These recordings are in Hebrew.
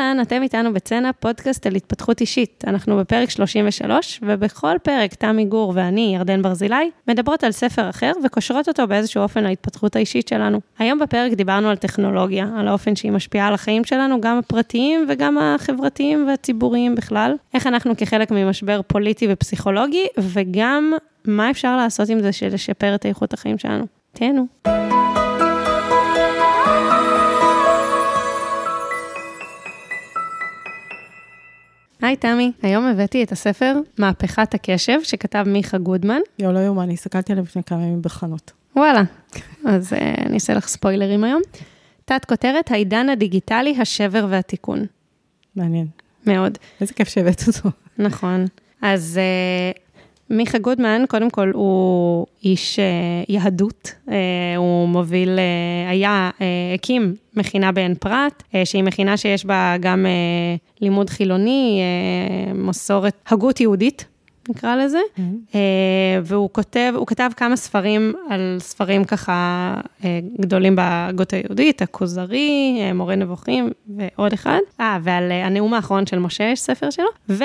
אהלן, אתם איתנו בצנע, פודקאסט על התפתחות אישית. אנחנו בפרק 33, ובכל פרק תמי גור ואני, ירדן ברזילי, מדברות על ספר אחר וקושרות אותו באיזשהו אופן להתפתחות האישית שלנו. היום בפרק דיברנו על טכנולוגיה, על האופן שהיא משפיעה על החיים שלנו, גם הפרטיים וגם החברתיים והציבוריים בכלל. איך אנחנו כחלק ממשבר פוליטי ופסיכולוגי, וגם מה אפשר לעשות עם זה של לשפר את איכות החיים שלנו. תהנו. היי תמי, היום הבאתי את הספר מהפכת הקשב, שכתב מיכה גודמן. יואו, לא יאומן, אני הסתכלתי עליו לפני כמה ימים בחנות. וואלה, אז uh, אני אעשה לך ספוילרים היום. תת כותרת, העידן הדיגיטלי, השבר והתיקון. מעניין. מאוד. איזה כיף שהבאת אותו. נכון. אז uh, מיכה גודמן, קודם כל, הוא איש uh, יהדות, uh, הוא מוביל, uh, היה, הקים מכינה בעין פרת, שהיא מכינה שיש בה גם לימוד חילוני, מסורת, הגות יהודית, נקרא לזה, mm-hmm. והוא כותב, הוא כתב כמה ספרים על ספרים ככה גדולים בהגות היהודית, הכוזרי, מורה נבוכים ועוד אחד. אה, ועל הנאום האחרון של משה, יש ספר שלו, ו...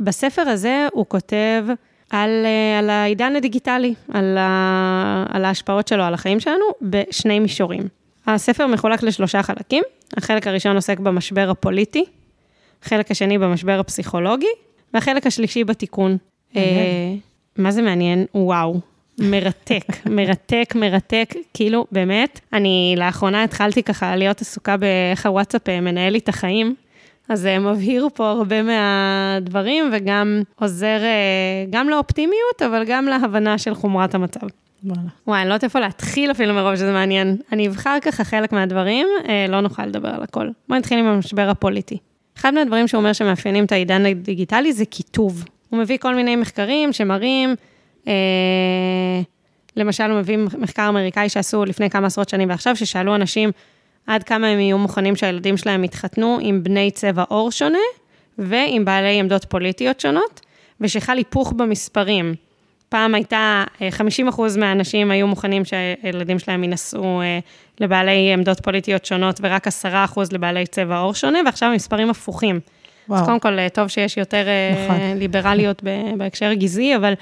בספר הזה הוא כותב על, אה, על העידן הדיגיטלי, על, ה, על ההשפעות שלו על החיים שלנו, בשני מישורים. הספר מחולק לשלושה חלקים, החלק הראשון עוסק במשבר הפוליטי, החלק השני במשבר הפסיכולוגי, והחלק השלישי בתיקון. אה, מה זה מעניין? וואו. מרתק, מרתק, מרתק, כאילו, באמת, אני לאחרונה התחלתי ככה להיות עסוקה באיך הוואטסאפ אה, מנהל לי את החיים. אז זה מבהיר פה הרבה מהדברים וגם עוזר אה, גם לאופטימיות, אבל גם להבנה של חומרת המצב. וואלה. וואי, אני לא יודעת איפה להתחיל אפילו מרוב שזה מעניין. אני אבחר ככה חלק מהדברים, אה, לא נוכל לדבר על הכל. בואי נתחיל עם המשבר הפוליטי. אחד מהדברים שהוא אומר שמאפיינים את העידן הדיגיטלי זה קיטוב. הוא מביא כל מיני מחקרים שמראים, אה, למשל, הוא מביא מחקר אמריקאי שעשו לפני כמה עשרות שנים ועכשיו, ששאלו אנשים, עד כמה הם יהיו מוכנים שהילדים שלהם יתחתנו עם בני צבע עור שונה ועם בעלי עמדות פוליטיות שונות, ושחל היפוך במספרים. פעם הייתה, 50% אה, מהאנשים היו מוכנים שהילדים שלהם ינסעו אה, לבעלי עמדות פוליטיות שונות, ורק 10% לבעלי צבע עור שונה, ועכשיו המספרים הפוכים. וואו. אז קודם כל, אה, טוב שיש יותר נכון. ליברליות בהקשר גזעי, אבל,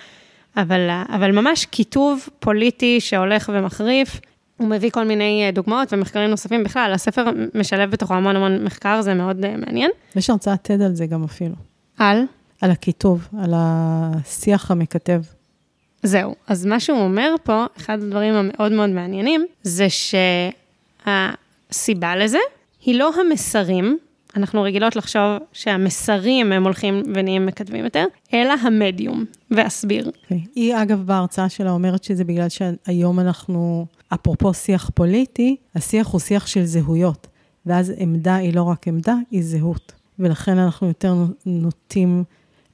אבל, אבל ממש קיטוב פוליטי שהולך ומחריף. הוא מביא כל מיני אה, דוגמאות ומחקרים נוספים בכלל, הספר משלב בתוכו המון המון מחקר, זה מאוד uh, מעניין. יש הרצאת TED על זה גם אפילו. על? על הקיטוב, על השיח המקטב. זהו, אז מה שהוא אומר פה, אחד הדברים המאוד מאוד מעניינים, זה שהסיבה לזה היא לא המסרים, אנחנו רגילות לחשוב שהמסרים הם הולכים ונהיים מקדמים יותר, אלא המדיום, ואסביר. Okay. אוקיי. היא אגב בהרצאה שלה אומרת שזה בגלל שהיום אנחנו... אפרופו שיח פוליטי, השיח הוא שיח של זהויות, ואז עמדה היא לא רק עמדה, היא זהות. ולכן אנחנו יותר נוטים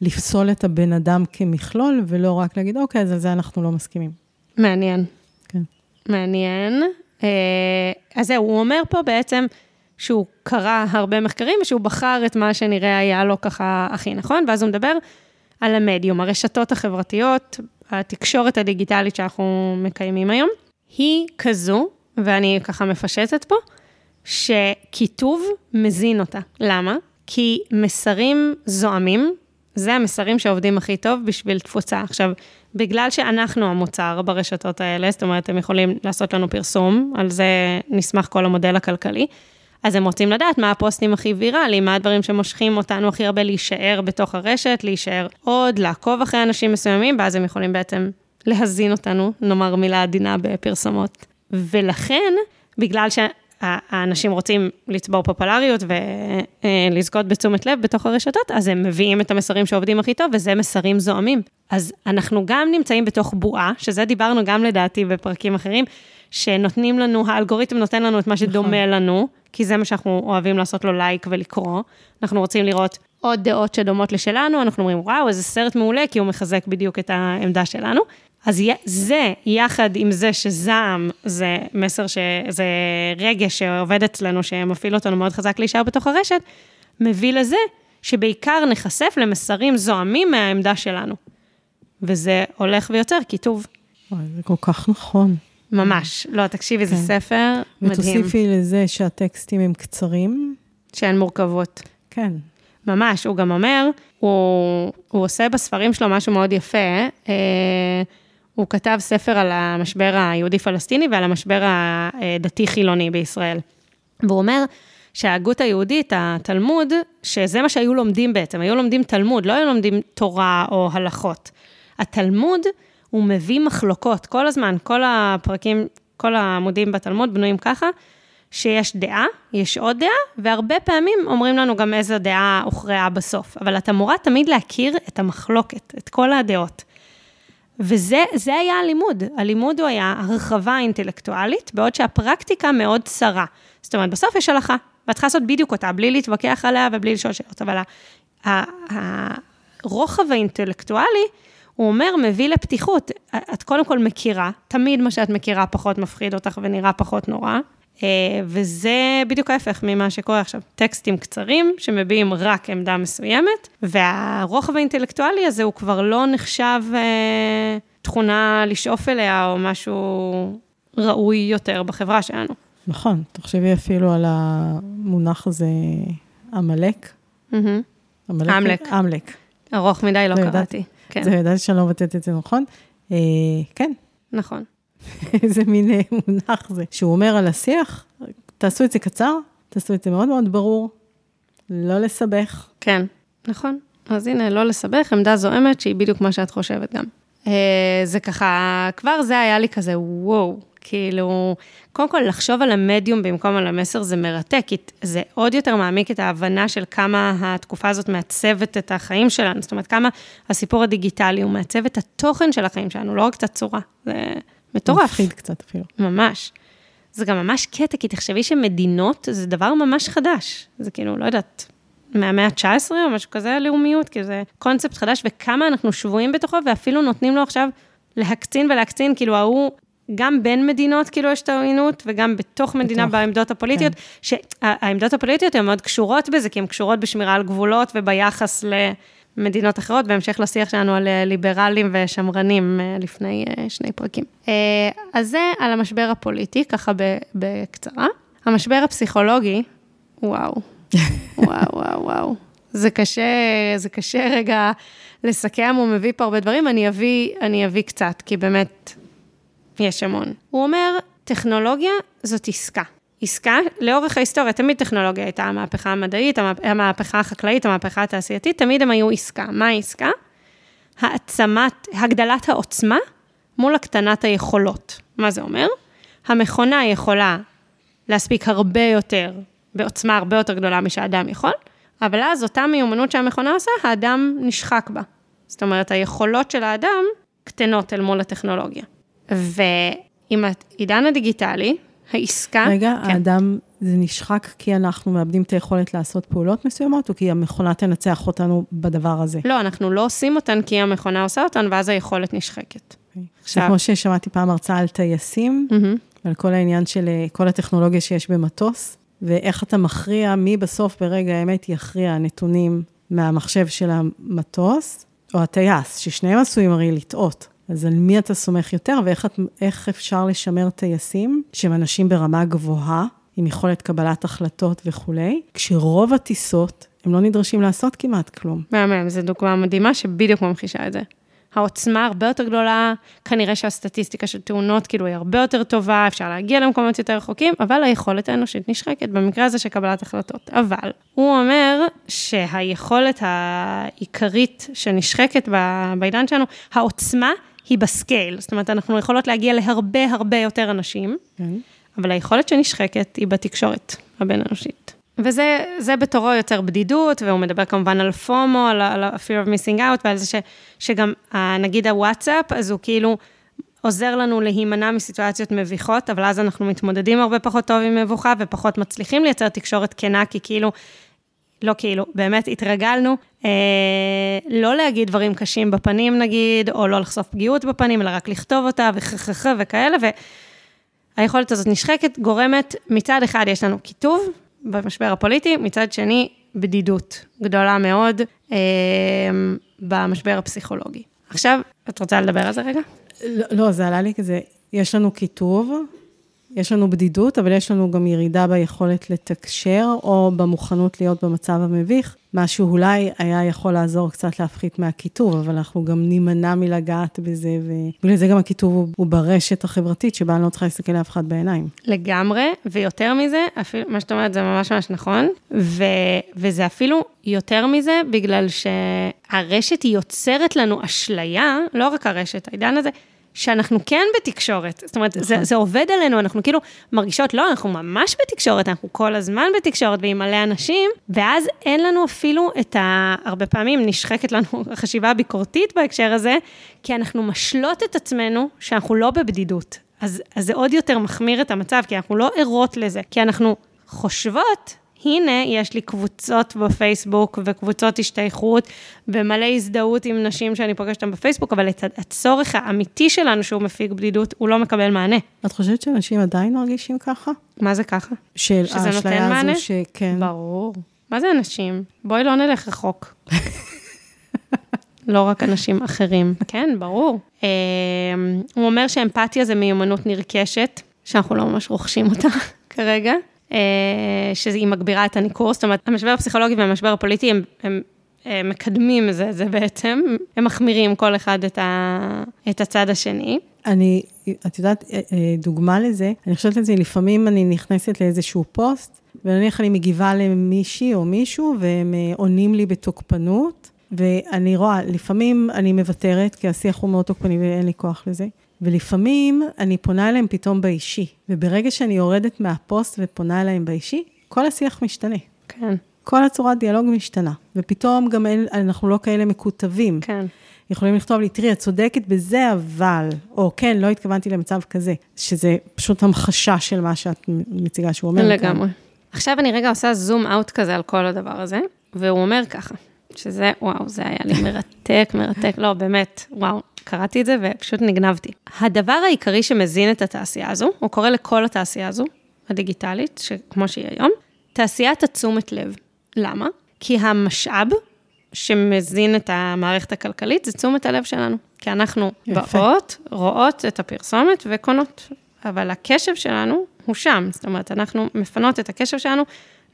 לפסול את הבן אדם כמכלול, ולא רק להגיד, אוקיי, אז על זה אנחנו לא מסכימים. מעניין. כן. מעניין. אה, אז זהו, הוא אומר פה בעצם שהוא קרא הרבה מחקרים ושהוא בחר את מה שנראה היה לו ככה הכי נכון, ואז הוא מדבר על המדיום, הרשתות החברתיות, התקשורת הדיגיטלית שאנחנו מקיימים היום. היא כזו, ואני ככה מפשטת פה, שכיתוב מזין אותה. למה? כי מסרים זועמים, זה המסרים שעובדים הכי טוב בשביל תפוצה. עכשיו, בגלל שאנחנו המוצר ברשתות האלה, זאת אומרת, הם יכולים לעשות לנו פרסום, על זה נסמך כל המודל הכלכלי, אז הם רוצים לדעת מה הפוסטים הכי ויראליים, מה הדברים שמושכים אותנו הכי הרבה להישאר בתוך הרשת, להישאר עוד, לעקוב אחרי אנשים מסוימים, ואז הם יכולים בעצם להזין אותנו, נאמר מילה עדינה בפרסומות. ולכן, בגלל שהאנשים רוצים לצבור פופולריות ולזכות בתשומת לב בתוך הרשתות, אז הם מביאים את המסרים שעובדים הכי טוב, וזה מסרים זועמים. אז אנחנו גם נמצאים בתוך בועה, שזה דיברנו גם לדעתי בפרקים אחרים, שנותנים לנו, האלגוריתם נותן לנו את מה שדומה נכון. לנו, כי זה מה שאנחנו אוהבים לעשות לו לייק ולקרוא. אנחנו רוצים לראות עוד דעות שדומות לשלנו, אנחנו אומרים, וואו, איזה סרט מעולה, כי הוא מחזק בדיוק את העמדה שלנו. אז זה, יחד עם זה שזעם זה מסר, שזה רגש שעובד אצלנו, שמפעיל אותנו מאוד חזק להישאר בתוך הרשת, מביא לזה שבעיקר נחשף למסרים זועמים מהעמדה שלנו. וזה הולך ויוצר קיטוב. וואי, זה כל כך נכון. ממש. לא, תקשיבי, כן. זה ספר מדהים. ותוסיפי לזה שהטקסטים הם קצרים, שאין מורכבות. כן. ממש, הוא גם אומר, הוא, הוא עושה בספרים שלו משהו מאוד יפה. אה, הוא כתב ספר על המשבר היהודי-פלסטיני ועל המשבר הדתי-חילוני בישראל. והוא אומר שההגות היהודית, התלמוד, שזה מה שהיו לומדים בעצם, היו לומדים תלמוד, לא היו לומדים תורה או הלכות. התלמוד, הוא מביא מחלוקות כל הזמן, כל הפרקים, כל העמודים בתלמוד בנויים ככה, שיש דעה, יש עוד דעה, והרבה פעמים אומרים לנו גם איזו דעה הוכרעה בסוף. אבל את אמורה תמיד להכיר את המחלוקת, את כל הדעות. וזה היה הלימוד. הלימוד הוא היה הרחבה אינטלקטואלית, בעוד שהפרקטיקה מאוד צרה. זאת אומרת, בסוף יש הלכה, ואת צריכה לעשות בדיוק אותה, בלי להתווכח עליה ובלי לשאול שאלות, אבל הרוחב האינטלקטואלי, הוא אומר, מביא לפתיחות. את קודם כל מכירה, תמיד מה שאת מכירה פחות מפחיד אותך ונראה פחות נורא. אה, וזה בדיוק ההפך ממה שקורה עכשיו. טקסטים קצרים שמביעים רק עמדה מסוימת, והרוחב האינטלקטואלי הזה הוא כבר לא נחשב אה, תכונה לשאוף אליה או משהו ראוי יותר בחברה שלנו. נכון, תחשבי אפילו על המונח הזה, עמלק. עמלק. עמלק. ארוך מדי, לא קראתי. כן. זה ידעתי שאני לא מבטאת את זה נכון. אה, כן. נכון. איזה מין אה, מונח זה. שהוא אומר על השיח, תעשו את זה קצר, תעשו את זה מאוד מאוד ברור, לא לסבך. כן, נכון. אז הנה, לא לסבך, עמדה זועמת שהיא בדיוק מה שאת חושבת גם. אה, זה ככה, כבר זה היה לי כזה, וואו, כאילו, קודם כל, לחשוב על המדיום במקום על המסר זה מרתק, כי זה עוד יותר מעמיק את ההבנה של כמה התקופה הזאת מעצבת את החיים שלנו, זאת אומרת, כמה הסיפור הדיגיטלי הוא מעצב את התוכן של החיים שלנו, לא רק את הצורה. זה מטורף. מפחיד קצת אפילו. ממש. זה גם ממש קטע, כי תחשבי שמדינות זה דבר ממש חדש. זה כאילו, לא יודעת, מהמאה ה-19 או משהו כזה, לאומיות, כי זה קונספט חדש, וכמה אנחנו שבויים בתוכו, ואפילו נותנים לו עכשיו להקצין ולהקצין, כאילו ההוא, גם בין מדינות, כאילו יש את העוינות, וגם בתוך מדינה בתוך, בעמדות הפוליטיות, כן. שהעמדות הפוליטיות הן מאוד קשורות בזה, כי הן קשורות בשמירה על גבולות וביחס ל... מדינות אחרות, בהמשך לשיח שלנו על אה, ליברלים ושמרנים אה, לפני אה, שני פרקים. אז זה על המשבר הפוליטי, ככה בקצרה. המשבר הפסיכולוגי, וואו, וואו, וואו, וואו. זה קשה, זה קשה רגע לסכם, הוא מביא פה הרבה דברים, אני אביא, אני אביא קצת, כי באמת, יש המון. הוא אומר, טכנולוגיה זאת עסקה. עסקה, לאורך ההיסטוריה, תמיד טכנולוגיה הייתה המהפכה המדעית, המהפכה החקלאית, המהפכה התעשייתית, תמיד הם היו עסקה. מה העסקה? העצמת, הגדלת העוצמה מול הקטנת היכולות. מה זה אומר? המכונה יכולה להספיק הרבה יותר, בעוצמה הרבה יותר גדולה משהאדם יכול, אבל אז אותה מיומנות שהמכונה עושה, האדם נשחק בה. זאת אומרת, היכולות של האדם קטנות אל מול הטכנולוגיה. ועם העידן הדיגיטלי, העסקה... רגע, כן. האדם, זה נשחק כי אנחנו מאבדים את היכולת לעשות פעולות מסוימות, או כי המכונה תנצח אותנו בדבר הזה? לא, אנחנו לא עושים אותן כי המכונה עושה אותן, ואז היכולת נשחקת. Okay. אוקיי. עכשיו... כמו ששמעתי פעם הרצאה על טייסים, mm-hmm. על כל העניין של אה, כל הטכנולוגיה שיש במטוס, ואיך אתה מכריע, מי בסוף ברגע האמת יכריע נתונים מהמחשב של המטוס, או הטייס, ששניהם עשויים הרי לטעות. אז על מי אתה סומך יותר, ואיך אפשר לשמר טייסים שהם אנשים ברמה גבוהה, עם יכולת קבלת החלטות וכולי, כשרוב הטיסות, הם לא נדרשים לעשות כמעט כלום. מהמם, זו דוגמה מדהימה שבדיוק ממחישה את זה. העוצמה הרבה יותר גדולה, כנראה שהסטטיסטיקה של תאונות כאילו היא הרבה יותר טובה, אפשר להגיע למקומות יותר רחוקים, אבל היכולת האנושית נשחקת, במקרה הזה של קבלת החלטות. אבל הוא אומר שהיכולת העיקרית שנשחקת בעידן שלנו, העוצמה היא בסקייל, זאת אומרת, אנחנו יכולות להגיע להרבה הרבה יותר אנשים, כן. אבל היכולת שנשחקת היא בתקשורת הבין-אנושית. וזה בתורו יוצר בדידות, והוא מדבר כמובן על פומו, על ה-fear of missing out, ועל זה ש, שגם, נגיד הוואטסאפ, אז הוא כאילו עוזר לנו להימנע מסיטואציות מביכות, אבל אז אנחנו מתמודדים הרבה פחות טוב עם מבוכה, ופחות מצליחים לייצר תקשורת כנה, כי כאילו לא כאילו, באמת התרגלנו אה, לא להגיד דברים קשים בפנים נגיד, או לא לחשוף פגיעות בפנים, אלא רק לכתוב אותה וככה וכאלה, והיכולת הזאת נשחקת, גורמת, מצד אחד יש לנו קיטוב במשבר הפוליטי, מצד שני, בדידות גדולה מאוד אה, במשבר הפסיכולוגי. עכשיו, את רוצה לדבר על זה רגע? לא, לא, זה עלה לי כזה, יש לנו קיטוב, יש לנו בדידות, אבל יש לנו גם ירידה ביכולת לתקשר, או במוכנות להיות במצב המביך, מה שאולי היה יכול לעזור קצת להפחית מהקיטוב, אבל אנחנו גם נימנע מלגעת בזה, ובגלל זה גם הקיטוב הוא, הוא ברשת החברתית, שבה אני לא צריכה להסתכל לאף אחד בעיניים. לגמרי, ויותר מזה, אפילו, מה שאת אומרת זה ממש ממש נכון, ו, וזה אפילו יותר מזה, בגלל שהרשת היא יוצרת לנו אשליה, לא רק הרשת, העידן הזה, שאנחנו כן בתקשורת. זאת אומרת, נכון. זה, זה עובד עלינו, אנחנו כאילו מרגישות, לא, אנחנו ממש בתקשורת, אנחנו כל הזמן בתקשורת ועם מלא אנשים, ואז אין לנו אפילו את ה... הרבה פעמים נשחקת לנו החשיבה הביקורתית בהקשר הזה, כי אנחנו משלות את עצמנו שאנחנו לא בבדידות. אז, אז זה עוד יותר מחמיר את המצב, כי אנחנו לא ערות לזה, כי אנחנו חושבות הנה, יש לי קבוצות בפייסבוק וקבוצות השתייכות ומלא הזדהות עם נשים שאני פוגשת אותן בפייסבוק, אבל את הצורך האמיתי שלנו שהוא מפיג בדידות, הוא לא מקבל מענה. את חושבת שאנשים עדיין מרגישים ככה? מה זה ככה? של שזה נותן מענה? שכן. ברור. מה זה אנשים? בואי לא נלך רחוק. לא רק אנשים אחרים. כן, ברור. אמ, הוא אומר שאמפתיה זה מיומנות נרכשת, שאנחנו לא ממש רוכשים אותה כרגע. אה, שהיא מגבירה את הניכור, זאת אומרת, המשבר הפסיכולוגי והמשבר הפוליטי הם, הם, הם מקדמים זה, זה בעצם, הם מחמירים כל אחד את, ה, את הצד השני. אני, את יודעת, אה, אה, דוגמה לזה, אני חושבת על זה, לפעמים אני נכנסת לאיזשהו פוסט, ונניח אני מגיבה למישהי או מישהו, והם עונים לי בתוקפנות, ואני רואה, לפעמים אני מוותרת, כי השיח הוא מאוד תוקפני ואין לי כוח לזה. ולפעמים אני פונה אליהם פתאום באישי, וברגע שאני יורדת מהפוסט ופונה אליהם באישי, כל השיח משתנה. כן. כל הצורת דיאלוג משתנה, ופתאום גם אין, אנחנו לא כאלה מקוטבים. כן. יכולים לכתוב לי, תראי, את צודקת בזה, אבל, או כן, לא התכוונתי למצב כזה, שזה פשוט המחשה של מה שאת מציגה שהוא אומר. לגמרי. כאן. עכשיו אני רגע עושה זום אאוט כזה על כל הדבר הזה, והוא אומר ככה, שזה, וואו, זה היה לי מרתק, מרתק, לא, באמת, וואו, קראתי את זה ופשוט נגנבתי. הדבר העיקרי שמזין את התעשייה הזו, הוא קורא לכל התעשייה הזו, הדיגיטלית, כמו שהיא היום, תעשיית התשומת לב. למה? כי המשאב שמזין את המערכת הכלכלית זה תשומת הלב שלנו. כי אנחנו יפה. באות, רואות את הפרסומת וקונות. אבל הקשב שלנו הוא שם, זאת אומרת, אנחנו מפנות את הקשב שלנו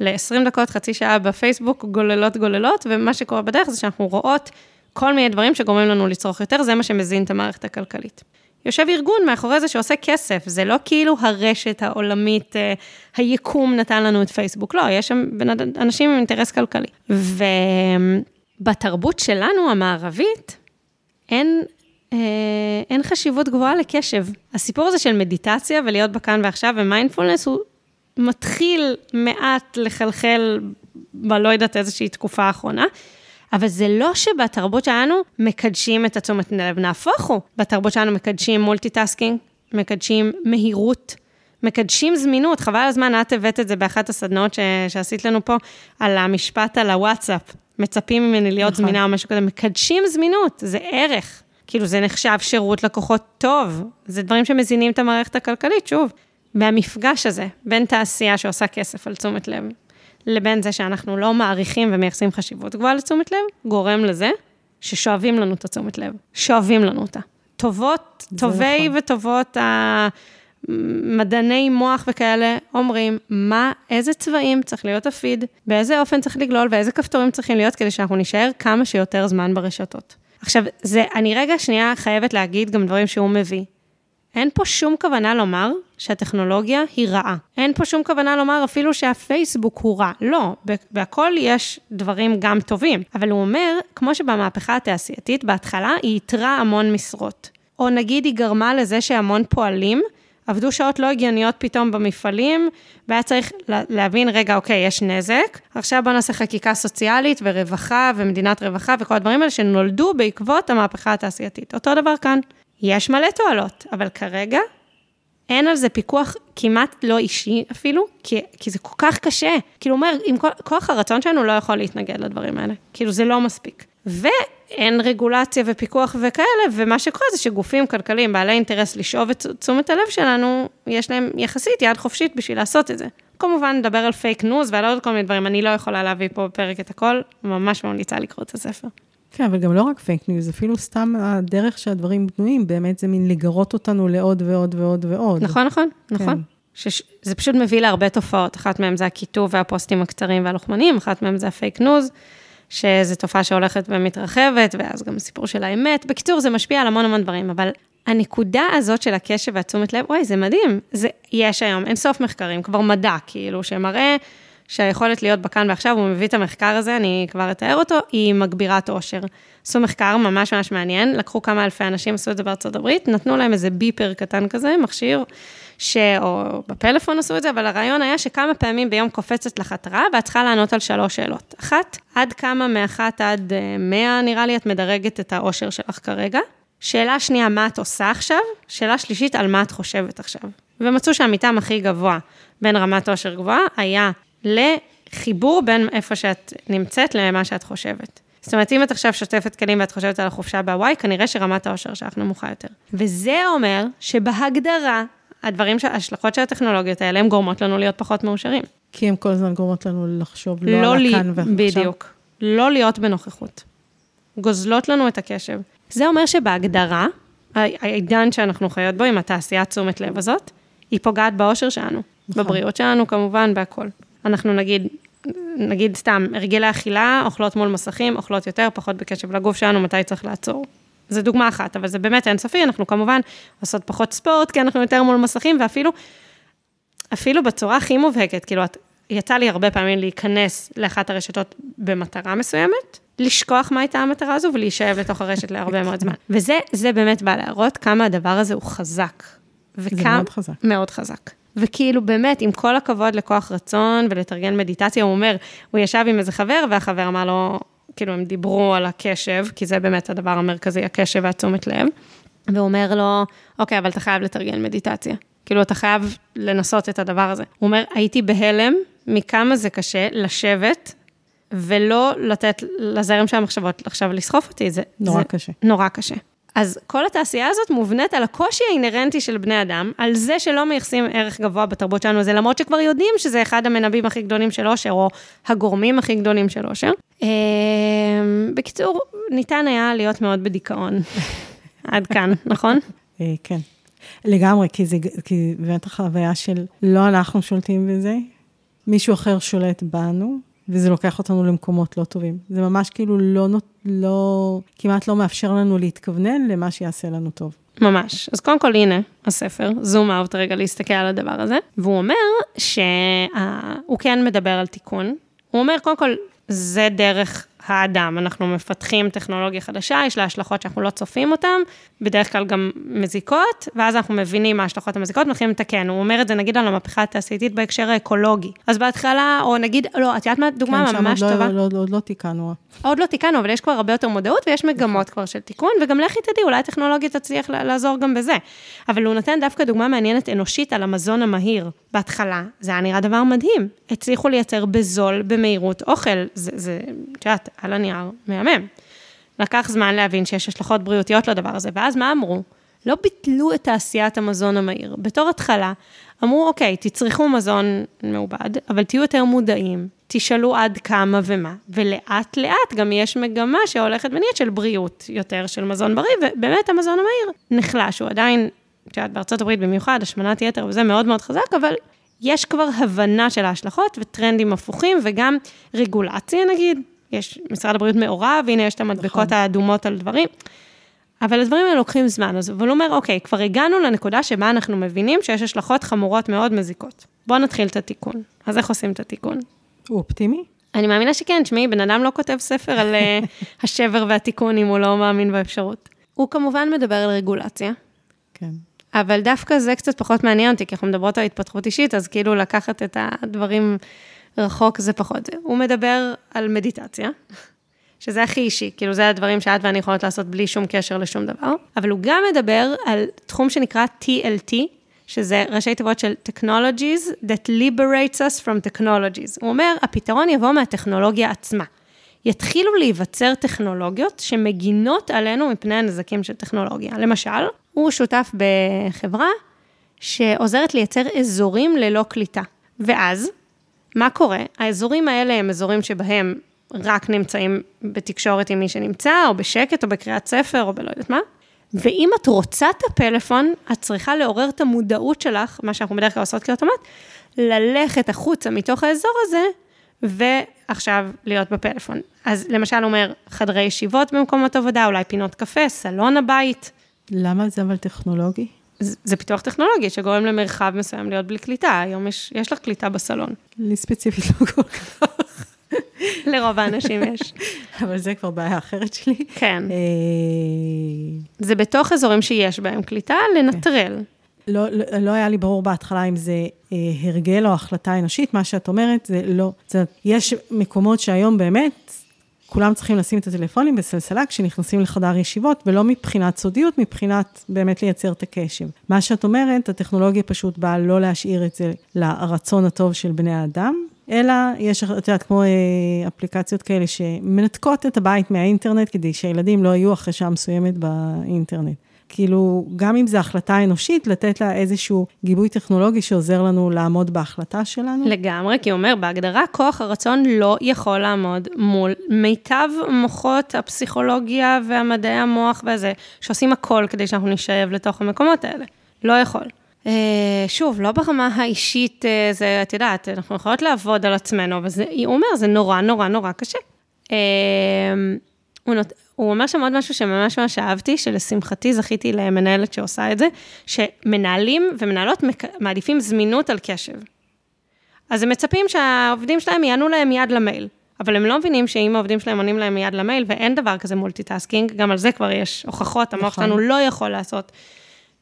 ל-20 דקות, חצי שעה בפייסבוק, גוללות גוללות, ומה שקורה בדרך זה שאנחנו רואות כל מיני דברים שגורמים לנו לצרוך יותר, זה מה שמזין את המערכת הכלכלית. יושב ארגון מאחורי זה שעושה כסף, זה לא כאילו הרשת העולמית, אה, היקום נתן לנו את פייסבוק, לא, יש שם אנשים עם אינטרס כלכלי. ובתרבות שלנו, המערבית, אין, אה, אין חשיבות גבוהה לקשב. הסיפור הזה של מדיטציה ולהיות בכאן ועכשיו ומיינדפולנס, הוא מתחיל מעט לחלחל בלא יודעת איזושהי תקופה האחרונה. אבל זה לא שבתרבות שלנו מקדשים את התשומת לב, נהפוך הוא. בתרבות שלנו מקדשים multitasking, מקדשים מהירות, מקדשים זמינות, חבל הזמן, את הבאת את זה באחת הסדנאות ש... שעשית לנו פה, על המשפט על הוואטסאפ. מצפים ממני להיות נכון. זמינה או משהו כזה, מקדשים זמינות, זה ערך. כאילו, זה נחשב שירות לקוחות טוב, זה דברים שמזינים את המערכת הכלכלית, שוב. מהמפגש הזה, בין תעשייה שעושה כסף על תשומת לב, לבין זה שאנחנו לא מעריכים ומייחסים חשיבות גבוהה לתשומת לב, גורם לזה ששואבים לנו את התשומת לב, שואבים לנו אותה. טובות, טובי נכון. וטובות המדעני מוח וכאלה אומרים, מה, איזה צבעים צריך להיות הפיד, באיזה אופן צריך לגלול ואיזה כפתורים צריכים להיות כדי שאנחנו נישאר כמה שיותר זמן ברשתות. עכשיו, זה, אני רגע שנייה חייבת להגיד גם דברים שהוא מביא. אין פה שום כוונה לומר שהטכנולוגיה היא רעה. אין פה שום כוונה לומר אפילו שהפייסבוק הוא רע. לא, בהכל יש דברים גם טובים. אבל הוא אומר, כמו שבמהפכה התעשייתית, בהתחלה היא יתרה המון משרות. או נגיד היא גרמה לזה שהמון פועלים עבדו שעות לא הגיוניות פתאום במפעלים, והיה צריך להבין, רגע, אוקיי, יש נזק, עכשיו בוא נעשה חקיקה סוציאלית ורווחה ומדינת רווחה וכל הדברים האלה שנולדו בעקבות המהפכה התעשייתית. אותו דבר כאן. יש מלא תועלות, אבל כרגע אין על זה פיקוח כמעט לא אישי אפילו, כי, כי זה כל כך קשה. כאילו, אומר, עם כל, כוח הרצון שלנו לא יכול להתנגד לדברים האלה. כאילו, זה לא מספיק. ואין רגולציה ופיקוח וכאלה, ומה שקורה זה שגופים כלכליים, בעלי אינטרס לשאוב את תשומת הלב שלנו, יש להם יחסית יד חופשית בשביל לעשות את זה. כמובן, נדבר על פייק ניוז ועל עוד כל מיני דברים, אני לא יכולה להביא פה בפרק את הכל, ממש ממליצה לקרוא את הספר. כן, אבל גם לא רק פייק ניוז, אפילו סתם הדרך שהדברים בנויים, באמת זה מין לגרות אותנו לעוד ועוד ועוד ועוד. נכון, נכון, כן. נכון. שזה פשוט מביא להרבה תופעות, אחת מהן זה הקיטוב והפוסטים הקצרים והלוחמניים, אחת מהן זה הפייק ניוז, שזו תופעה שהולכת ומתרחבת, ואז גם סיפור של האמת. בקיצור, זה משפיע על המון המון דברים, אבל הנקודה הזאת של הקשב והתשומת לב, וואי, זה מדהים. זה, יש היום אין סוף מחקרים, כבר מדע, כאילו, שמראה שהיכולת להיות בכאן ועכשיו, הוא מביא את המחקר הזה, אני כבר אתאר אותו, היא מגבירת עושר. עשו מחקר ממש ממש מעניין, לקחו כמה אלפי אנשים, עשו את זה בארצות הברית, נתנו להם איזה ביפר קטן כזה, מכשיר, ש... או בפלאפון עשו את זה, אבל הרעיון היה שכמה פעמים ביום קופצת לך התראה, ואת צריכה לענות על שלוש שאלות. אחת, עד כמה מאחת עד אה, מאה, נראה לי, את מדרגת את האושר שלך כרגע. שאלה שנייה, מה את עושה עכשיו? שאלה שלישית, על מה את חושבת עכשיו? ומצאו שהמיטם הכי גבוה בין רמת עושר גבוהה היה לחיבור בין איפה שאת נמצאת למה שאת חושבת. זאת אומרת, אם את עכשיו שוטפת כלים ואת חושבת על החופשה בהוואי, כנראה שרמת העושר שלך נמוכה יותר. וזה אומר שבהגדרה, הדברים, ההשלכות של הטכנולוגיות האלה, הן גורמות לנו להיות פחות מאושרים. כי הן כל הזמן גורמות לנו לחשוב לא, לא על הכאן ועכשיו. בדיוק. לא להיות בנוכחות. גוזלות לנו את הקשב. זה אומר שבהגדרה, העידן שאנחנו חיות בו, עם התעשיית תשומת לב הזאת, היא פוגעת באושר שלנו, נכון. בבריאות שלנו כמובן, בהכל. אנחנו נגיד, נגיד סתם, הרגלי אכילה, אוכלות מול מסכים, אוכלות יותר, פחות בקשב לגוף שלנו, מתי צריך לעצור. זו דוגמה אחת, אבל זה באמת אינסופי, אנחנו כמובן עושות פחות ספורט, כי אנחנו יותר מול מסכים, ואפילו, אפילו בצורה הכי מובהקת, כאילו, את, יצא לי הרבה פעמים להיכנס לאחת הרשתות במטרה מסוימת, לשכוח מה הייתה המטרה הזו ולהישאב לתוך הרשת להרבה מאוד זמן. וזה באמת בא להראות כמה הדבר הזה הוא חזק. וכמה, זה מאוד חזק. מאוד חזק. וכאילו באמת, עם כל הכבוד לכוח רצון ולתרגל מדיטציה, הוא אומר, הוא ישב עם איזה חבר, והחבר אמר לו, כאילו הם דיברו על הקשב, כי זה באמת הדבר המרכזי, הקשב והתשומת לב. והוא אומר לו, אוקיי, אבל אתה חייב לתרגל מדיטציה. כאילו, אתה חייב לנסות את הדבר הזה. הוא אומר, הייתי בהלם מכמה זה קשה לשבת ולא לתת לזרם של המחשבות עכשיו לסחוף אותי. זה נורא זה קשה. נורא קשה. אז כל התעשייה הזאת מובנית על הקושי האינהרנטי של בני אדם, על זה שלא מייחסים ערך גבוה בתרבות שלנו, זה למרות שכבר יודעים שזה אחד המנבאים הכי גדולים של אושר, או הגורמים הכי גדולים של אושר. אמ, בקיצור, ניתן היה להיות מאוד בדיכאון. עד כאן, נכון? אה, כן. לגמרי, כי זה, כי באמת החוויה של לא אנחנו שולטים בזה, מישהו אחר שולט בנו, וזה לוקח אותנו למקומות לא טובים. זה ממש כאילו לא, לא, כמעט לא מאפשר לנו להתכוונן למה שיעשה לנו טוב. ממש. אז קודם כל, הנה הספר, זום אאוט רגע להסתכל על הדבר הזה, והוא אומר שהוא כן מדבר על תיקון. הוא אומר, קודם כל, זה דרך האדם, אנחנו מפתחים טכנולוגיה חדשה, יש לה השלכות שאנחנו לא צופים אותן, בדרך כלל גם מזיקות, ואז אנחנו מבינים מה ההשלכות המזיקות, מתחילים לתקן. הוא אומר את זה נגיד על המהפכה התעשייתית בהקשר האקולוגי. אז בהתחלה, או נגיד, לא, את יודעת מה דוגמה כן, ממש עוד טובה? כן, לא, עוד לא, לא תיקנו. עוד לא תיקנו, אבל יש כבר הרבה יותר מודעות, ויש מגמות כבר של תיקון, וגם לכי תדעי, אולי הטכנולוגיה תצליח לעזור גם בזה. אבל הוא נותן דווקא דוגמה מעניינת אנושית על המזון המהיר. בהתחלה, זה היה נראה דבר מדהים. הצליחו לייצר בזול, במהירות, אוכל. זה, זה, את יודעת, על הנייר, מהמם. לקח זמן להבין שיש השלכות בריאותיות לדבר הזה, ואז מה אמרו? לא ביטלו את תעשיית המזון המהיר. בתור התחלה, אמרו, אוקיי, תצרכו מזון מעובד, אבל תהיו יותר מודעים, תשאלו עד כמה ומה, ולאט לאט גם יש מגמה שהולכת ונהיית של בריאות יותר, של מזון בריא, ובאמת המזון המהיר נחלש, הוא עדיין, את יודעת, בארצות הברית במיוחד, השמנת יתר וזה מאוד מאוד חזק, אבל יש כבר הבנה של ההשלכות וטרנדים הפוכים, וגם רגולציה נגיד, יש, משרד הבריאות מעורב, והנה יש את המדבקות נכון. האדומות על דברים. אבל הדברים האלה לוקחים זמן, אז הוא אומר, אוקיי, כבר הגענו לנקודה שבה אנחנו מבינים שיש השלכות חמורות מאוד מזיקות. בואו נתחיל את התיקון. אז איך עושים את התיקון? הוא אופטימי? אני מאמינה שכן, תשמעי, בן אדם לא כותב ספר על אה, השבר והתיקון אם הוא לא מאמין באפשרות. הוא כמובן מדבר על רגולציה. כן. אבל דווקא זה קצת פחות מעניין אותי, כי אנחנו מדברות על התפתחות אישית, אז כאילו לקחת את הדברים רחוק זה פחות. הוא מדבר על מדיטציה, שזה הכי אישי, כאילו זה הדברים שאת ואני יכולות לעשות בלי שום קשר לשום דבר, אבל הוא גם מדבר על תחום שנקרא TLT, שזה ראשי תיבות של Technologies that liberates us from technologies. הוא אומר, הפתרון יבוא מהטכנולוגיה עצמה. יתחילו להיווצר טכנולוגיות שמגינות עלינו מפני הנזקים של טכנולוגיה. למשל, הוא שותף בחברה שעוזרת לייצר אזורים ללא קליטה. ואז, מה קורה? האזורים האלה הם אזורים שבהם רק נמצאים בתקשורת עם מי שנמצא, או בשקט, או בקריאת ספר, או בלא יודעת מה, ואם את רוצה את הפלאפון, את צריכה לעורר את המודעות שלך, מה שאנחנו בדרך כלל עושות כאוטומט, ללכת החוצה מתוך האזור הזה, ועכשיו להיות בפלאפון. אז למשל אומר, חדרי ישיבות במקומות עבודה, אולי פינות קפה, סלון הבית. למה זה אבל טכנולוגי? זה, פיתוח טכנולוגי שגורם למרחב מסוים להיות בלי קליטה. היום יש, יש לך קליטה בסלון. לי ספציפית לא כל כך. לרוב האנשים יש. אבל זה כבר בעיה אחרת שלי. כן. אה, זה בתוך אזורים שיש בהם קליטה, לנטרל. לא, לא, לא היה לי ברור בהתחלה אם זה אה, הרגל או החלטה אנושית, מה שאת אומרת זה לא, זה, יש מקומות שהיום באמת, כולם צריכים לשים את הטלפונים בסלסלה כשנכנסים לחדר ישיבות, ולא מבחינת סודיות, מבחינת באמת לייצר את הקשב. מה שאת אומרת, הטכנולוגיה פשוט באה לא להשאיר את זה לרצון הטוב של בני האדם, אלא יש, את יודעת, כמו אה, אפליקציות כאלה שמנתקות את הבית מהאינטרנט, כדי שהילדים לא יהיו אחרי שעה מסוימת באינטרנט. כאילו, גם אם זו החלטה אנושית, לתת לה איזשהו גיבוי טכנולוגי שעוזר לנו לעמוד בהחלטה שלנו. לגמרי, כי הוא אומר, בהגדרה, כוח הרצון לא יכול לעמוד מול מיטב מוחות הפסיכולוגיה והמדעי המוח וזה, שעושים הכל כדי שאנחנו נשאב לתוך המקומות האלה. לא יכול. Uh, שוב, לא ברמה האישית, uh, זה, את יודעת, אנחנו יכולות לעבוד על עצמנו, אבל זה, הוא אומר, זה נורא נורא נורא קשה. Uh, הוא, נות, הוא אומר שם עוד משהו שממש ממש אהבתי, שלשמחתי זכיתי למנהלת שעושה את זה, שמנהלים ומנהלות מעדיפים זמינות על קשב. אז הם מצפים שהעובדים שלהם יענו להם מיד למייל, אבל הם לא מבינים שאם העובדים שלהם עונים להם מיד למייל, ואין דבר כזה multitasking, גם על זה כבר יש הוכחות, המוח נכון. שלנו לא יכול לעשות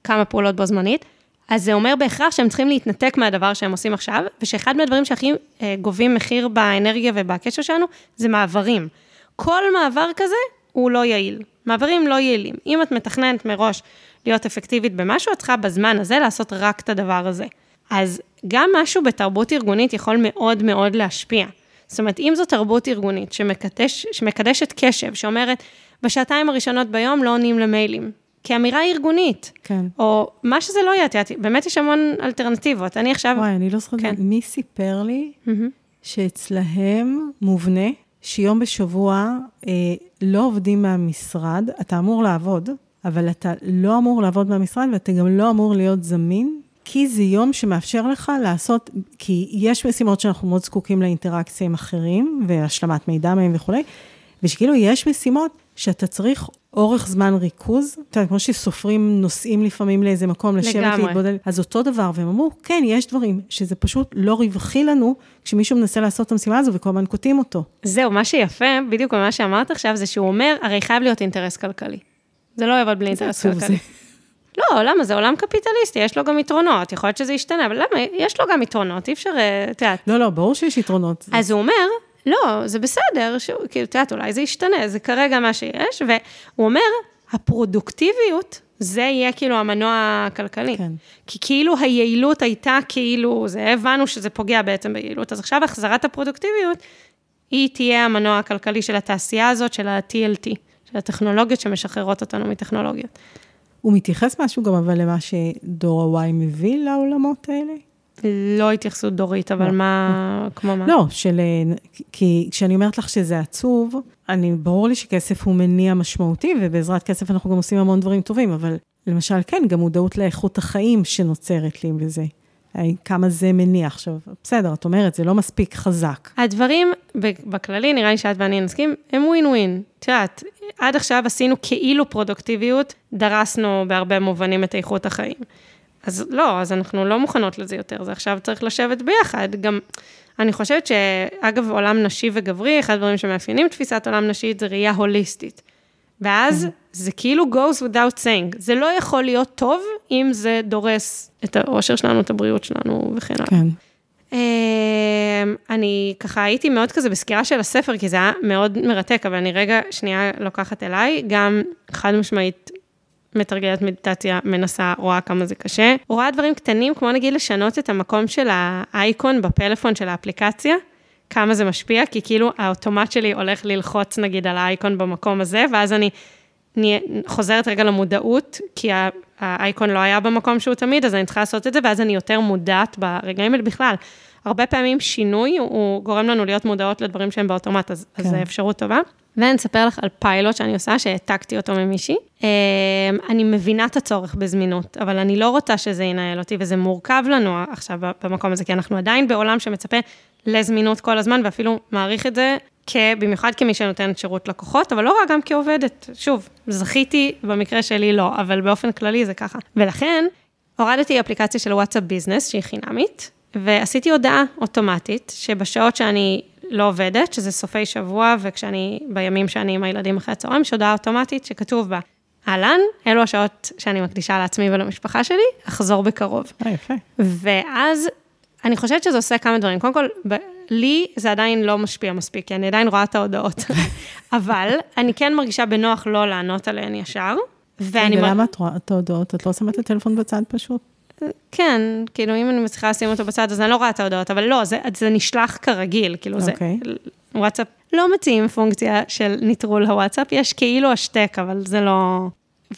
כמה פעולות בו זמנית. אז זה אומר בהכרח שהם צריכים להתנתק מהדבר שהם עושים עכשיו, ושאחד מהדברים שהכי אה, גובים מחיר באנרגיה ובקשר שלנו, זה מעברים. כל מעבר כזה הוא לא יעיל. מעברים לא יעילים. אם את מתכננת מראש להיות אפקטיבית במשהו, את צריכה בזמן הזה לעשות רק את הדבר הזה. אז גם משהו בתרבות ארגונית יכול מאוד מאוד להשפיע. זאת אומרת, אם זו תרבות ארגונית שמקדש, שמקדשת קשב, שאומרת, בשעתיים הראשונות ביום לא עונים למיילים, כאמירה ארגונית. כן. או מה שזה לא יהיה, את יודעת, באמת יש המון אלטרנטיבות. אני עכשיו... וואי, אני לא זוכרת, כן. מי סיפר לי mm-hmm. שאצלהם מובנה שיום בשבוע אה, לא עובדים מהמשרד, אתה אמור לעבוד, אבל אתה לא אמור לעבוד מהמשרד ואתה גם לא אמור להיות זמין, כי זה יום שמאפשר לך לעשות, כי יש משימות שאנחנו מאוד זקוקים לאינטראקציה עם אחרים, והשלמת מידע מהם וכולי, ושכאילו יש משימות שאתה צריך אורך זמן ריכוז, אתה יודע, כמו שסופרים נוסעים לפעמים לאיזה מקום, לשבת להתבודד, אז אותו דבר, והם אמרו, כן, יש דברים שזה פשוט לא רווחי לנו, כשמישהו מנסה לעשות את המשימה הזו וכל הזמן קוטעים אותו. זהו, מה שיפה, בדיוק מה שאמרת עכשיו, זה שהוא אומר, הרי חייב להיות אינטרס כלכלי. זה לא יעבוד בלי אינטרס כלכלי. זה. לא, למה? זה עולם קפיטליסטי, יש לו גם יתרונות, יכול להיות שזה ישתנה, אבל למה? יש לו גם יתרונות, אי אפשר, אה, את יודעת. לא, לא, ברור שיש יתרונות. אז הוא אומר, לא, זה בסדר, שהוא, כאילו, את יודעת, אולי זה ישתנה, זה כרגע מה שיש, והוא אומר, הפרודוקטיביות, זה יהיה כאילו המנוע הכלכלי. כן. כי כאילו היעילות הייתה כאילו, זה, הבנו שזה פוגע בעצם ביעילות, אז עכשיו החזרת הפרודוקטיביות, היא תהיה המנוע הכלכלי של התעשייה הזאת, של ה-TLT, של הטכנולוגיות שמשחררות אותנו מטכנולוגיות. הוא מתייחס משהו גם אבל למה שדור ה-Y מביא לעולמות האלה? לא התייחסות דורית, אבל לא, מה. כמו מה? לא, של... כי כשאני אומרת לך שזה עצוב, אני, ברור לי שכסף הוא מניע משמעותי, ובעזרת כסף אנחנו גם עושים המון דברים טובים, אבל למשל, כן, גם מודעות לאיכות החיים שנוצרת לי בזה. כמה זה מניע. עכשיו, בסדר, את אומרת, זה לא מספיק חזק. הדברים, בכללי, נראה לי שאת ואני נסכים, הם ווין ווין. את יודעת, עד עכשיו עשינו כאילו פרודוקטיביות, דרסנו בהרבה מובנים את איכות החיים. אז לא, אז אנחנו לא מוכנות לזה יותר, זה עכשיו צריך לשבת ביחד. גם, אני חושבת שאגב, עולם נשי וגברי, אחד הדברים שמאפיינים תפיסת עולם נשית זה ראייה הוליסטית. ואז כן. זה כאילו goes without saying, זה לא יכול להיות טוב אם זה דורס את האושר שלנו, את הבריאות שלנו וכן הלאה. כן. אמ, אני ככה הייתי מאוד כזה בסקירה של הספר, כי זה היה מאוד מרתק, אבל אני רגע שנייה לוקחת אליי, גם חד משמעית מתרגלת מדיטציה, מנסה, רואה כמה זה קשה. רואה דברים קטנים, כמו נגיד לשנות את המקום של האייקון בפלאפון של האפליקציה, כמה זה משפיע, כי כאילו האוטומט שלי הולך ללחוץ נגיד על האייקון במקום הזה, ואז אני חוזרת רגע למודעות, כי האייקון לא היה במקום שהוא תמיד, אז אני צריכה לעשות את זה, ואז אני יותר מודעת ברגעים האלה בכלל. הרבה פעמים שינוי הוא גורם לנו להיות מודעות לדברים שהם באוטומט, אז, כן. אז זו אפשרות טובה. ואני אספר לך על פיילוט שאני עושה, שהעתקתי אותו ממישהי. אה, אני מבינה את הצורך בזמינות, אבל אני לא רוצה שזה ינהל אותי, וזה מורכב לנו עכשיו במקום הזה, כי אנחנו עדיין בעולם שמצפה לזמינות כל הזמן, ואפילו מעריך את זה, במיוחד כמי שנותנת שירות לקוחות, אבל לא רק גם כעובדת. שוב, זכיתי, במקרה שלי לא, אבל באופן כללי זה ככה. ולכן, הורדתי אפליקציה של וואטסאפ ביזנס, שהיא חינמית, ועשיתי הודעה אוטומטית, שבשעות שאני לא עובדת, שזה סופי שבוע, וכשאני, בימים שאני עם הילדים אחרי הצהריים, יש הודעה אוטומטית שכתוב בה, אהלן, אלו השעות שאני מקדישה לעצמי ולמשפחה שלי, אחזור בקרוב. אה, יפה. ואז אני חושבת שזה עושה כמה דברים. קודם כל, ב- לי זה עדיין לא משפיע מספיק, כי אני עדיין רואה את ההודעות. אבל אני כן מרגישה בנוח לא לענות עליהן ישר. ואני... ולמה את רואה את ההודעות? את לא שמה את הטלפון בצד פשוט? כן, כאילו, אם אני מצליחה לשים אותו בצד, אז אני לא רואה את ההודעות, אבל לא, זה, זה נשלח כרגיל, כאילו, זה... אוקיי. וואטסאפ, לא מציעים פונקציה של נטרול הוואטסאפ, יש כאילו השתק, אבל זה לא...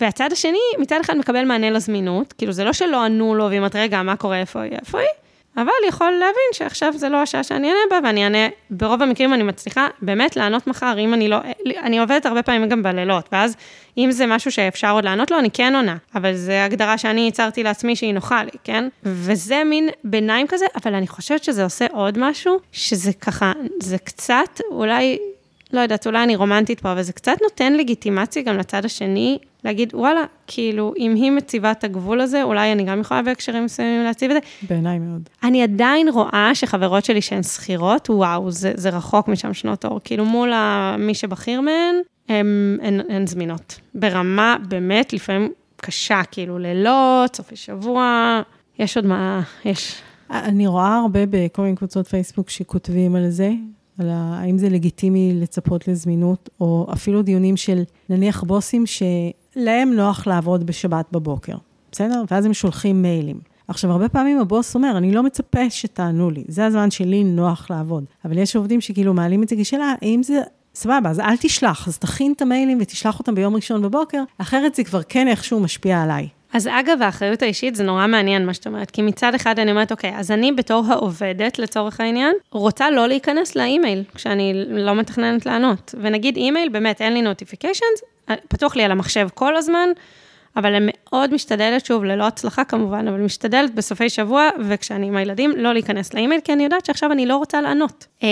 והצד השני, מצד אחד מקבל מענה לזמינות, כאילו, זה לא שלא ענו לו, ואם את רגע, מה קורה, איפה היא, איפה היא? אבל יכול להבין שעכשיו זה לא השעה שאני אענה בה, ואני אענה, ברוב המקרים אני מצליחה באמת לענות מחר, אם אני לא, אני עובדת הרבה פעמים גם בלילות, ואז אם זה משהו שאפשר עוד לענות לו, אני כן עונה, אבל זו הגדרה שאני ייצרתי לעצמי שהיא נוחה לי, כן? וזה מין ביניים כזה, אבל אני חושבת שזה עושה עוד משהו, שזה ככה, זה קצת, אולי, לא יודעת, אולי אני רומנטית פה, אבל זה קצת נותן לגיטימציה גם לצד השני להגיד, וואלה, כאילו, אם היא מציבה את הגבול הזה, אולי אני גם יכולה בהקשרים מסוימים להציב את זה. בעיניי מאוד. אני עדיין רואה שחברות שלי שהן שכירות, וואו, זה, זה רחוק משם שנות אור. כאילו, מול מי שבכיר מהן, הן, הן, הן זמינות. ברמה, באמת, לפעמים קשה, כאילו, לילות, סופי שבוע, יש עוד מה, יש... אני רואה הרבה בכל מיני קבוצות פייסבוק שכותבים על זה, על האם זה לגיטימי לצפות לזמינות, או אפילו דיונים של נניח בוסים ש... להם נוח לעבוד בשבת בבוקר, בסדר? ואז הם שולחים מיילים. עכשיו, הרבה פעמים הבוס אומר, אני לא מצפה שתענו לי, זה הזמן שלי נוח לעבוד. אבל יש עובדים שכאילו מעלים את זה כשאלה, האם זה סבבה, אז אל תשלח, אז תכין את המיילים ותשלח אותם ביום ראשון בבוקר, אחרת זה כבר כן איכשהו משפיע עליי. אז אגב, האחריות האישית זה נורא מעניין מה שאת אומרת, כי מצד אחד אני אומרת, אוקיי, אז אני בתור העובדת, לצורך העניין, רוצה לא להיכנס לאימייל כשאני לא מתכננת לענות. ונגיד אימייל, באמת, אין לי notifications, פתוח לי על המחשב כל הזמן, אבל אני מאוד משתדלת, שוב, ללא הצלחה כמובן, אבל משתדלת בסופי שבוע, וכשאני עם הילדים, לא להיכנס לאימייל, כי אני יודעת שעכשיו אני לא רוצה לענות. אה,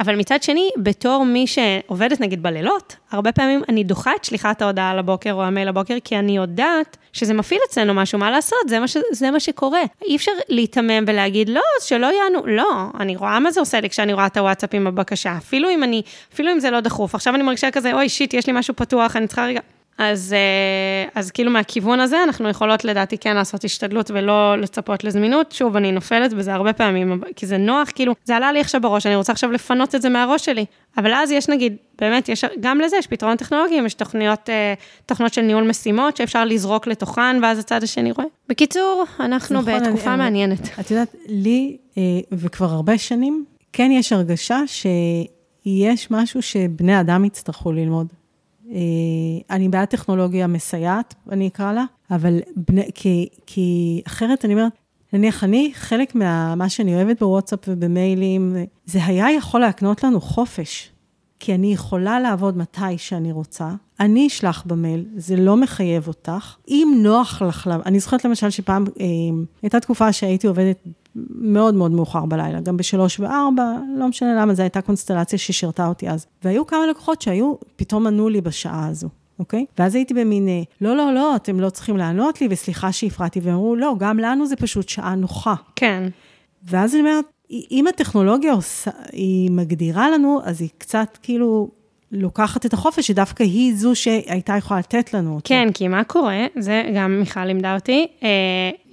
אבל מצד שני, בתור מי שעובדת נגיד בלילות, הרבה פעמים אני דוחה את שליחת ההודעה לבוקר או המייל לבוקר, כי אני יודעת שזה מפעיל אצלנו משהו, מה לעשות, זה מה, ש, זה מה שקורה. אי אפשר להיתמם ולהגיד, לא, שלא יענו, לא, אני רואה מה זה עושה לי כשאני רואה את הוואטסאפ עם הבקשה, אפילו אם אני, אפילו אם זה לא דחוף, עכשיו אני מרגישה כזה, אוי, שיט, יש לי משהו פתוח, אני צריכה רגע... אז, אה, אז כאילו מהכיוון הזה, אנחנו יכולות לדעתי כן לעשות השתדלות ולא לצפות לזמינות. שוב, אני נופלת בזה הרבה פעמים, כי זה נוח, כאילו, זה עלה לי עכשיו בראש, אני רוצה עכשיו לפנות את זה מהראש שלי. אבל אז יש נגיד, באמת, יש, גם לזה יש פתרון טכנולוגי, יש תוכניות, אה, תוכנות של ניהול משימות שאפשר לזרוק לתוכן, ואז הצד השני רואה. בקיצור, אנחנו נכון, בתקופה אני, מעניינת. את יודעת, לי, אה, וכבר הרבה שנים, כן יש הרגשה שיש משהו שבני אדם יצטרכו ללמוד. אה, אני בעד טכנולוגיה מסייעת, אני אקרא לה, אבל בני, כי, כי אחרת אני אומרת, נניח אני, חלק מה שאני אוהבת בוואטסאפ ובמיילים, זה היה יכול להקנות לנו חופש. כי אני יכולה לעבוד מתי שאני רוצה, אני אשלח במייל, זה לא מחייב אותך. אם נוח לך, אני זוכרת למשל שפעם, אה, הייתה תקופה שהייתי עובדת מאוד מאוד מאוחר בלילה, גם בשלוש וארבע, לא משנה למה, זו הייתה קונסטלציה ששירתה אותי אז. והיו כמה לקוחות שהיו, פתאום ענו לי בשעה הזו. אוקיי? ואז הייתי במין, אה, לא, לא, לא, אתם לא צריכים לענות לי, וסליחה שהפרעתי, והם אמרו, לא, גם לנו זה פשוט שעה נוחה. כן. ואז אני אומרת, אם הטכנולוגיה עושה, היא מגדירה לנו, אז היא קצת כאילו לוקחת את החופש, שדווקא היא זו שהייתה יכולה לתת לנו אותו. כן, כי מה קורה, זה גם מיכל לימדה אותי, אה,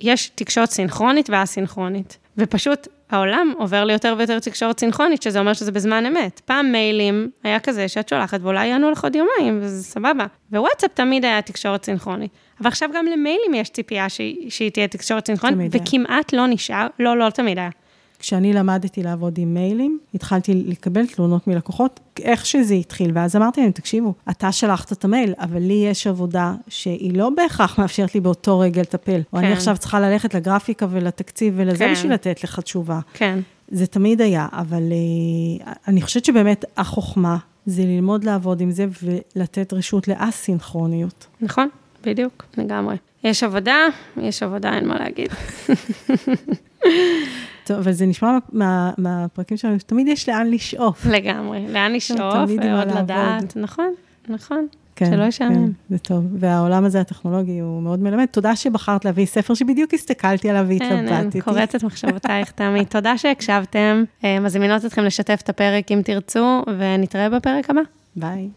יש תקשורת סינכרונית ואסינכרונית, ופשוט העולם עובר ליותר ויותר תקשורת סינכרונית, שזה אומר שזה בזמן אמת. פעם מיילים היה כזה שאת שולחת, ואולי יענו לך עוד יומיים, וזה סבבה. ווואטסאפ תמיד היה תקשורת סינכרונית. אבל עכשיו גם למיילים יש ציפייה שהיא, שהיא תהיה תקשורת סינכרונית, וכמעט היה. לא נשאר, לא, לא תמיד היה. כשאני למדתי לעבוד עם מיילים, התחלתי לקבל תלונות מלקוחות, איך שזה התחיל, ואז אמרתי להם, תקשיבו, אתה שלחת את המייל, אבל לי יש עבודה שהיא לא בהכרח מאפשרת לי באותו רגע לטפל. כן. או אני כן. עכשיו צריכה ללכת לגרפיקה ולתקציב ולזה כן. בשביל לתת לך תשובה. כן. זה תמיד היה, אבל uh, אני חושבת שבאמת החוכמה זה ללמוד לעבוד עם זה ולתת רשות לאסינכרוניות. נכון, בדיוק, לגמרי. יש עבודה, יש עבודה, אין מה להגיד. טוב, אבל זה נשמע מה, מהפרקים שלנו, שתמיד יש לאן לשאוף. לגמרי, לאן לשאוף, ועוד לדעת, נכון, נכון. כן, שלא ישעמם. כן, זה טוב. והעולם הזה הטכנולוגי הוא מאוד מלמד. תודה שבחרת להביא ספר שבדיוק הסתכלתי עליו והתלבטתי. אין, אין, קוראת את מחשבותייך, תמי. תודה שהקשבתם. מזמינות אתכם לשתף את הפרק אם תרצו, ונתראה בפרק הבא. ביי.